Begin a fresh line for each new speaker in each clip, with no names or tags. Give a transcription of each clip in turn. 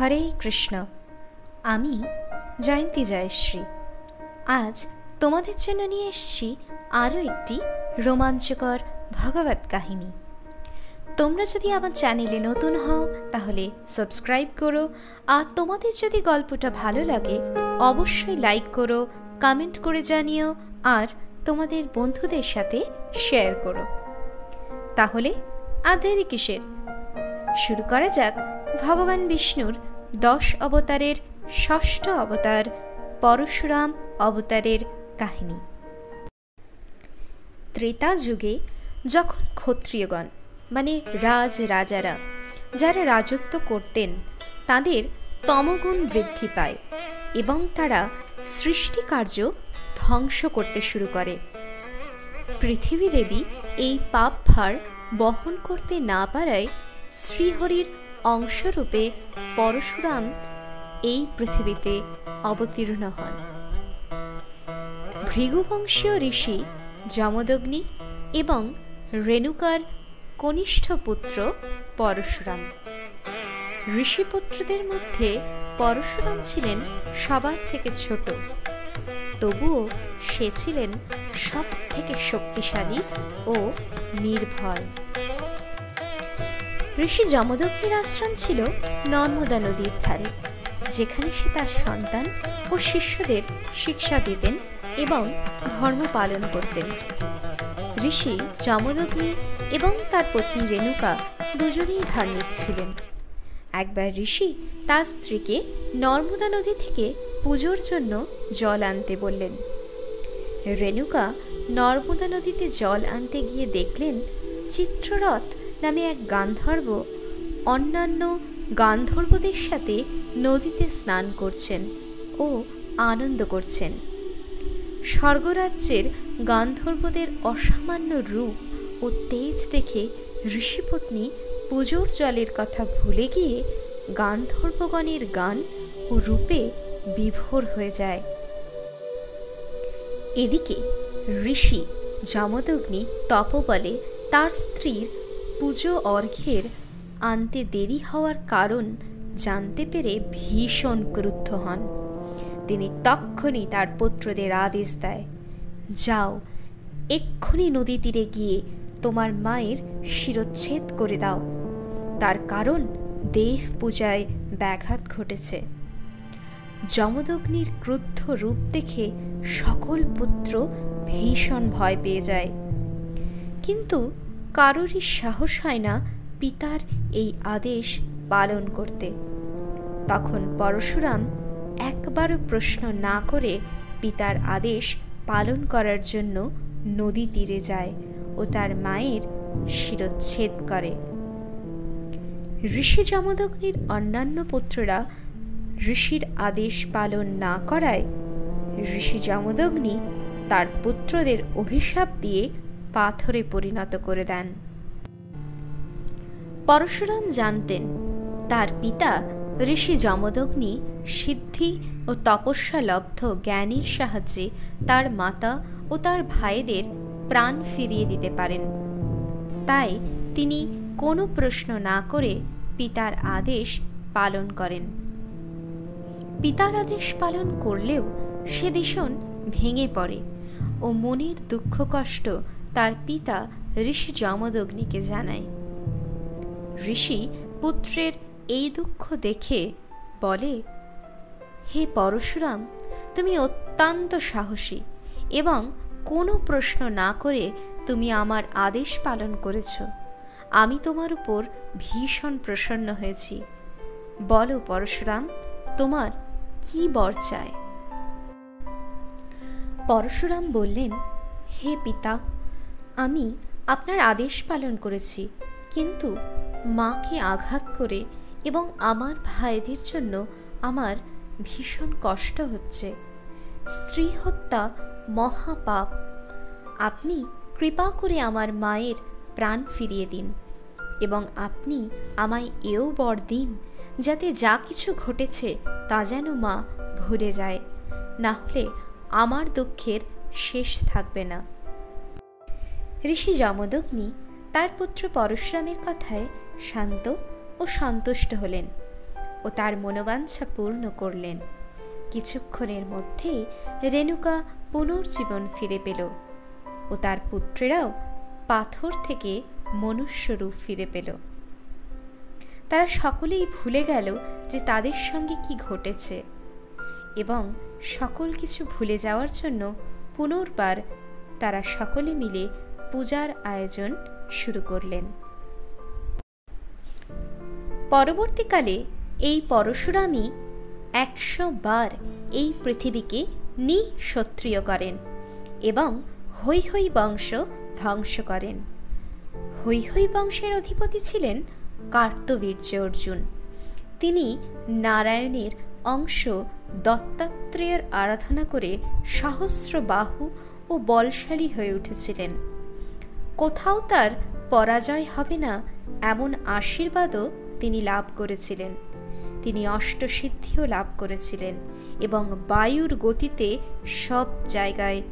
হরে কৃষ্ণ। আমি জয়ন্তী জয়শ্রী। আজ তোমাদের জন্য নিয়ে এসেছি আরও একটি রোমাঞ্চকর ভগবত কাহিনী। তোমরা যদি আমার চ্যানেলে নতুন হও, তাহলে সাবস্ক্রাইব করো। আর তোমাদের যদি গল্পটা ভালো লাগে, অবশ্যই লাইক করো, কমেন্ট করে জানিও, আর তোমাদের বন্ধুদের সাথে শেয়ার করো। তাহলে আর দেরি কিসের? শুরু করা যাক ভগবান বিষ্ণুর দশ অবতারের ষষ্ঠ অবতার পরশুরাম অবতারের কাহিনী। ত্রেতা যুগে যখন ক্ষত্রিয়গণ মানে রাজ রাজারা যারা রাজত্ব করতেন, তাদের তমগুণ বৃদ্ধি পায় এবং তারা সৃষ্টিকার্য ধ্বংস করতে শুরু করে। পৃথিবী দেবী এই পাপ ভার বহন করতে না পারায় শ্রীহরির অংশরূপে পরশুরাম এই পৃথিবীতে অবতীর্ণ হন। ভৃগুবংশীয় ঋষি যমদগ্নি এবং রেণুকার কনিষ্ঠ পুত্র পরশুরাম। ঋষিপুত্রদের মধ্যে পরশুরাম ছিলেন সবার থেকে ছোট। তবুও সে ছিলেন সব থেকে শক্তিশালী ও নির্ভয় ঋষি যমদগ্নির আশ্রম ছিল নর্মদা নদীর ধারে, যেখানে সে তার সন্তান ও শিষ্যদের শিক্ষা দিতেন এবং ধর্ম পালন করতেন। ঋষি যমদগ্নি এবং তার পত্নী রেণুকা দুজনেই ধার্মিক ছিলেন। একবার ঋষি তার স্ত্রীকে নর্মদা নদী থেকে পুজোর জন্য জল আনতে বললেন। রেণুকা নর্মদা নদীতে জল আনতে গিয়ে দেখলেন, চিত্ররথ নামে এক গান্ধর্ব অন্যান্য গান্ধর্বদের সাথে নদীতে স্নান করছেন ও আনন্দ করছেন। স্বর্গরাজ্যের গান্ধর্বদের অসামান্য রূপ ও তেজ দেখে ঋষিপত্নী পুজোর জলের কথা ভুলে গিয়ে গান্ধর্বগণের গান ও রূপে বিভোর হয়ে যায়। এদিকে ঋষি যমদগ্নি তপবলে তার স্ত্রীর পুজো অর্ঘ্যের আনতে দেরি হওয়ার কারণ জানতে পেরে ভীষণ ক্রুদ্ধ হন। তিনি তক্ষণই তার পুত্রদের আদেশ দেয়, যাও, এক্ষুনি নদী তীরে গিয়ে তোমার মায়ের শিরচ্ছেদ করে দাও। তার কারণ দেব পূজায় ব্যাঘাত ঘটেছে যমদগ্নির ক্রুদ্ধ রূপ দেখে সকল পুত্র ভীষণ ভয় পেয়ে যায়। কিন্তু কারোরই সাহস হয় না পিতার এই আদেশ পালন করতে। তখন পরশুরাম একবারও প্রশ্ন না করে পিতার আদেশ পালন করার জন্য নদী তীরে যায় ও তার মায়ের শিরচ্ছেদ করে। ঋষি যমদগ্নির অন্যান্য পুত্ররা ঋষির আদেশ পালন না করায় ঋষি যমদগ্নি তার পুত্রদের অভিশাপ দিয়ে পাথরে পরিণত করে দেন। পরশুরাম জানতেন, তার পিতা ঋষি যমদগ্নি সিদ্ধি ও তপস্যা লব্ধ জ্ঞানীর সাহায্যে তার মাতা ও তার ভাইদের প্রাণ ফিরিয়ে দিতে পারেন। তাই তিনি কোনো প্রশ্ন না করে পিতার আদেশ পালন করেন। পিতার আদেশ পালন করলেও সে ভীষণ ভেঙে পড়ে ও মনের দুঃখ কষ্ট তার পিতা ঋষি যমদগ্নিকে জানায়। ঋষি পুত্রের এই দুঃখ দেখে বলে, হে পরশুরাম, তুমি অত্যন্ত সাহসী এবং কোনো প্রশ্ন না করে তুমি আমার আদেশ পালন করেছ। আমি তোমার উপর ভীষণ প্রসন্ন হয়েছি। বলো পরশুরাম, তোমার কি বর চায়? পরশুরাম বললেন, হে পিতা আমি আপনার আদেশ পালন করেছি, কিন্তু মাকে আঘাত করে এবং আমার ভাইদের জন্য আমার ভীষণ কষ্ট হচ্ছে। স্ত্রী হত্যা মহাপাপ। আপনি কৃপা করে আমার মায়ের প্রাণ ফিরিয়ে দিন এবং আপনি আমায় এও বর দিন, যাতে যা কিছু ঘটেছে তা যেন মা ভুলে যায়। না হলে আমার দুঃখের শেষ থাকবে না। ঋষি যমদগ্নি তার পুত্র পরশুরামের কথায় শান্ত ও সন্তুষ্ট হলেন ও তার মনোবাঞ্ছা পূর্ণ করলেন। কিছুক্ষণের মধ্যেই রেণুকা পুনর্জীবন ফিরে পেল ও তার পুত্রেরাও পাথর থেকে মনুষ্যরূপ ফিরে পেল। তারা সকলেই ভুলে গেল যে তাদের সঙ্গে কি ঘটেছে এবং সকল কিছু ভুলে যাওয়ার জন্য পুনর্বার তারা সকলে মিলে পূজার আয়োজন শুরু করলেন। পরবর্তীকালে এই পরশুরামই একশো বার এই পৃথিবীকে নিঃসত্রিয় করেন এবং হৈ হৈ বংশ ধ্বংস করেন। হৈ হৈ বংশের অধিপতি ছিলেন কার্তবীর্য অর্জুন। তিনি নারায়ণের অংশ দত্তাত্রেয়ের আরাধনা করে সহস্র বাহু ও বলশালী হয়ে উঠেছিলেন। কোথাও তার পরাজয় হবে না, এমন আশীর্বাদও তিনি লাভ করেছিলেন। তিনি অষ্টসিদ্ধিও লাভ করেছিলেন এবং বায়ুর গতিতে সব জায়গায়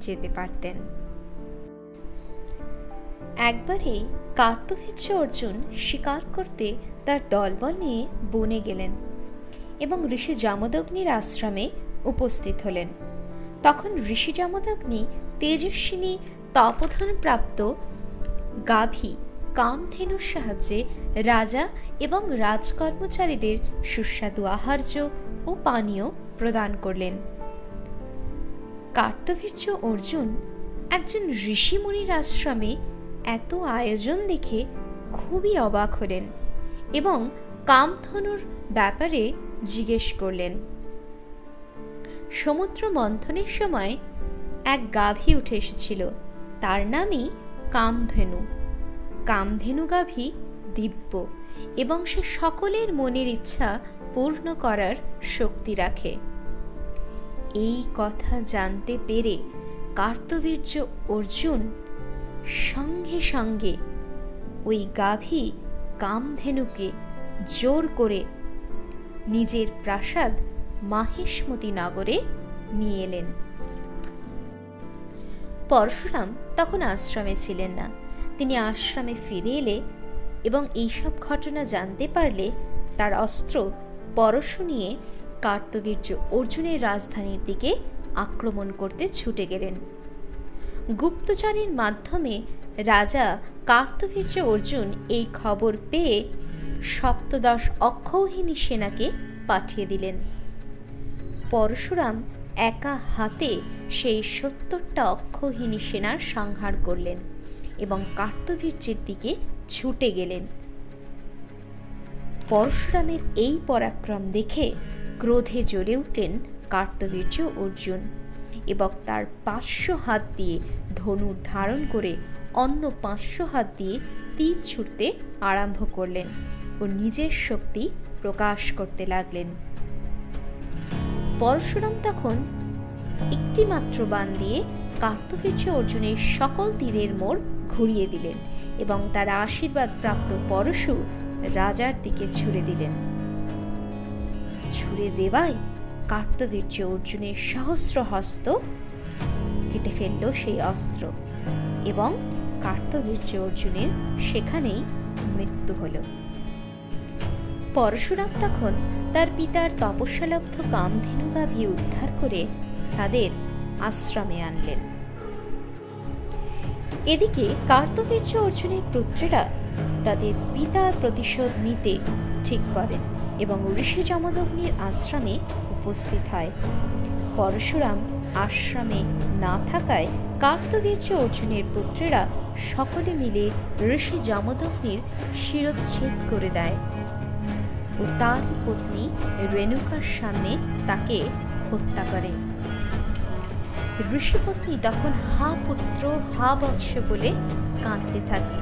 যেতে পারতেন। একবারে কার্তবীর্য অর্জুন শিকার করতে তার দলবল নিয়ে বনে গেলেন এবং ঋষি জামদগ্নির আশ্রমে উপস্থিত হলেন। তখন ঋষি জামদগ্নি তেজস্বিনী তপধন প্রাপ্ত গাভী কামধেনুর সাহায্যে রাজা এবং রাজকর্মচারীদের সুস্বাদু আহার্য ও পানীয় প্রদান করলেন। কার্তবীর্য অর্জুন একজন ঋষিমুনির আশ্রমে এত আয়োজন দেখে খুবই অবাক হলেন এবং কামধনুর ব্যাপারে জিজ্ঞেস করলেন। সমুদ্র মন্থনের সময় এক গাভী উঠে এসেছিল। তার নামই কামধেনু। কামধেনু গাভী দিব্য এবং সে সকলের মনের ইচ্ছা পূর্ণ করার শক্তি রাখে। এই কথা জানতে পেরে কার্তবীর্য অর্জুন সঙ্গে সঙ্গে ওই গাভী কামধেনুকে জোর করে নিজের প্রাসাদ মাহেশমতি নগরে নিয়ে এলেন। পরশুরাম তখন আশ্রমে ছিলেন না। তিনি আশ্রমে ফিরে এলে এবং এইসব ঘটনা জানতে পারলে তার অস্ত্র পরশু নিয়ে কার্তবীর্য অর্জুনের রাজধানীর দিকে আক্রমণ করতে ছুটে গেলেন। গুপ্তচরের মাধ্যমে রাজা কার্তবীর্য অর্জুন এই খবর পেয়ে সপ্তদশ অক্ষৌহিনী সেনাকে পাঠিয়ে দিলেন। পরশুরাম একা হাতে সেই সত্তরটা অক্ষৌহিনী সেনার সংহার করলেন এবং কার্তবীর্যের দিকে ছুটে গেলেন। পরশুরামের এই পরাক্রম দেখে ক্রোধে জ্বলে উঠলেন কার্তবীর্য অর্জুন এবং তার পাঁচশো হাত দিয়ে ধনুর ধারণ করে অন্য পাঁচশো হাত দিয়ে তীর ছুটতে আরম্ভ করলেন ও নিজের শক্তি প্রকাশ করতে লাগলেন। পরশুরাম তখন একটি মাত্র বান দিয়ে কার্তবীর্য অর্জুনের সকল তীরের মোড় ঘুরিয়ে দিলেন এবং তার আশীর্বাদ প্রাপ্ত পরশু রাজার দিকে ছুড়ে দিলেন। ছুড়ে দেওয়ায় কার্তবীর্য অর্জুনের সহস্র হস্ত কেটে ফেলল সেই অস্ত্র এবং কার্তবীর্য অর্জুনের সেখানেই মৃত্যু হল। পরশুরাম তখন তার পিতার তপস্যালব্ধ কামধেনু গাভী উদ্ধার করে তাদের আশ্রমে আনলেন। এদিকে কার্তবীর্য অর্জুনের পুত্রেরা তাদের পিতার প্রতিশোধ নিতে ঠিক করেন এবং ঋষি যমদগ্নির আশ্রমে উপস্থিত হয়। পরশুরাম আশ্রমে না থাকায় কার্তবীর্য অর্জুনের পুত্রেরা সকলে মিলে ঋষি যমদগ্নির শিরোচ্ছেদ করে দেয় ও তার পত্নী রেণুকার সামনে তাকে হত্যা করে। ঋষিপত্নী তখন হা পুত্র, হা বৎস বলে কাঁদতে থাকে।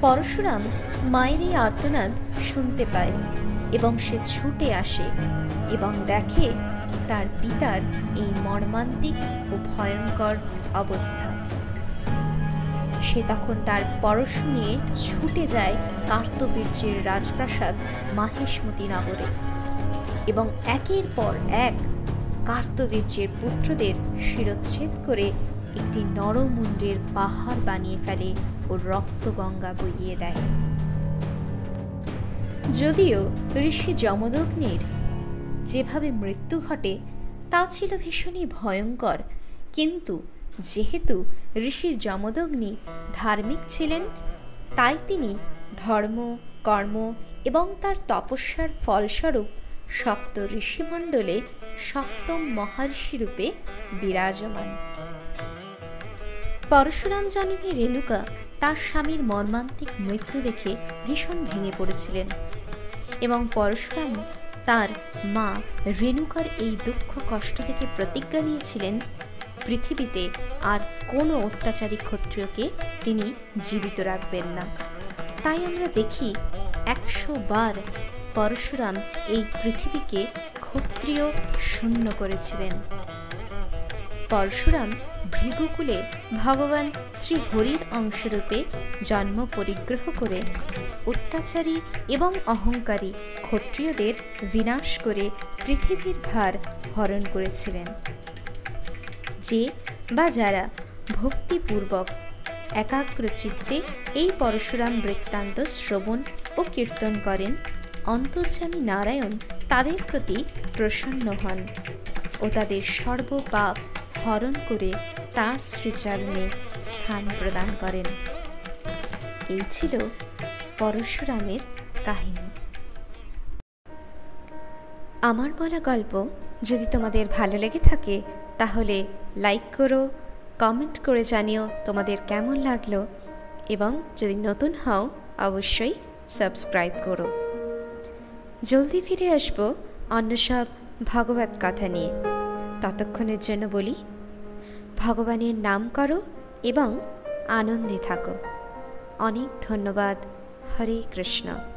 পরশুরাম মায়ের এই আর্তনাদ শুনতে পায় এবং সে ছুটে আসে এবং দেখে তার পিতার এই মর্মান্তিক ও ভয়ঙ্কর অবস্থা। সে তখন তার পরশু নিয়ে ছুটে যায় কার্তবীর্যের রাজপ্রাসাদ মাহেশমতি নগরে এবং একের পর এক কার্তবীর্যের পুত্রদের শিরচ্ছেদ করে একটি নরমুণ্ডের পাহাড় বানিয়ে ফেলে ও রক্তগঙ্গা বইয়ে দেয়। যদিও ঋষি যমদগ্নির যেভাবে মৃত্যু ঘটে, তা ছিল ভীষণই ভয়ঙ্কর। কিন্তু যেহেতু ঋষি যমদগ্নি ধার্মিক ছিলেন, তাই তিনি ধর্ম, কর্ম এবং তার তপস্যার ফলস্বরূপ সপ্ত ঋষিমণ্ডলে সপ্তম মহর্ষি রূপে বিরাজমান। পরশুরাম জননী রেণুকা তার স্বামীর মর্মান্তিক মৃত্যু দেখে ভীষণ ভেঙে পড়েছিলেন এবং পরশুরাম তার মা রেণুকার এই দুঃখ কষ্ট থেকে প্রতিজ্ঞা নিয়েছিলেন, পৃথিবীতে আর কোনো অত্যাচারী ক্ষত্রিয়কে তিনি জীবিত রাখবেন না। তাই আমরা দেখি একশো বার পরশুরাম এই পৃথিবীকে ক্ষত্রিয় শূন্য করেছিলেন। পরশুরাম ভৃগুকুলে ভগবান শ্রী হরির অংশরূপে জন্ম পরিগ্রহ করে অত্যাচারী এবং অহংকারী ক্ষত্রিয়দের বিনাশ করে পৃথিবীর ভার হরণ করেছিলেন। যে বা যারা ভক্তিপূর্বক একাগ্র চিত্তে এই পরশুরাম বৃত্তান্ত শ্রবণ ও কীর্তন করেন, অন্তর্যামী নারায়ণ তাদের প্রতি প্রসন্ন হন ও তাদের সর্বপাপ হরণ করে তার শ্রীচরণে স্থান প্রদান করেন। এই ছিল পরশুরামের কাহিনী। আমার বলা গল্প যদি তোমাদের ভালো লেগে থাকে, তাহলে লাইক করো, কমেন্ট করে জানিও তোমাদের কেমন লাগল এবং যদি নতুন হও, অবশ্যই সাবস্ক্রাইব করো। জলদি ফিরে আসব অন্য সব ভগবত কথা নিয়ে। ততক্ষণের জন্য বলি, ভগবানের নাম করো এবং আনন্দে থাকো। অনেক ধন্যবাদ। হরে কৃষ্ণ।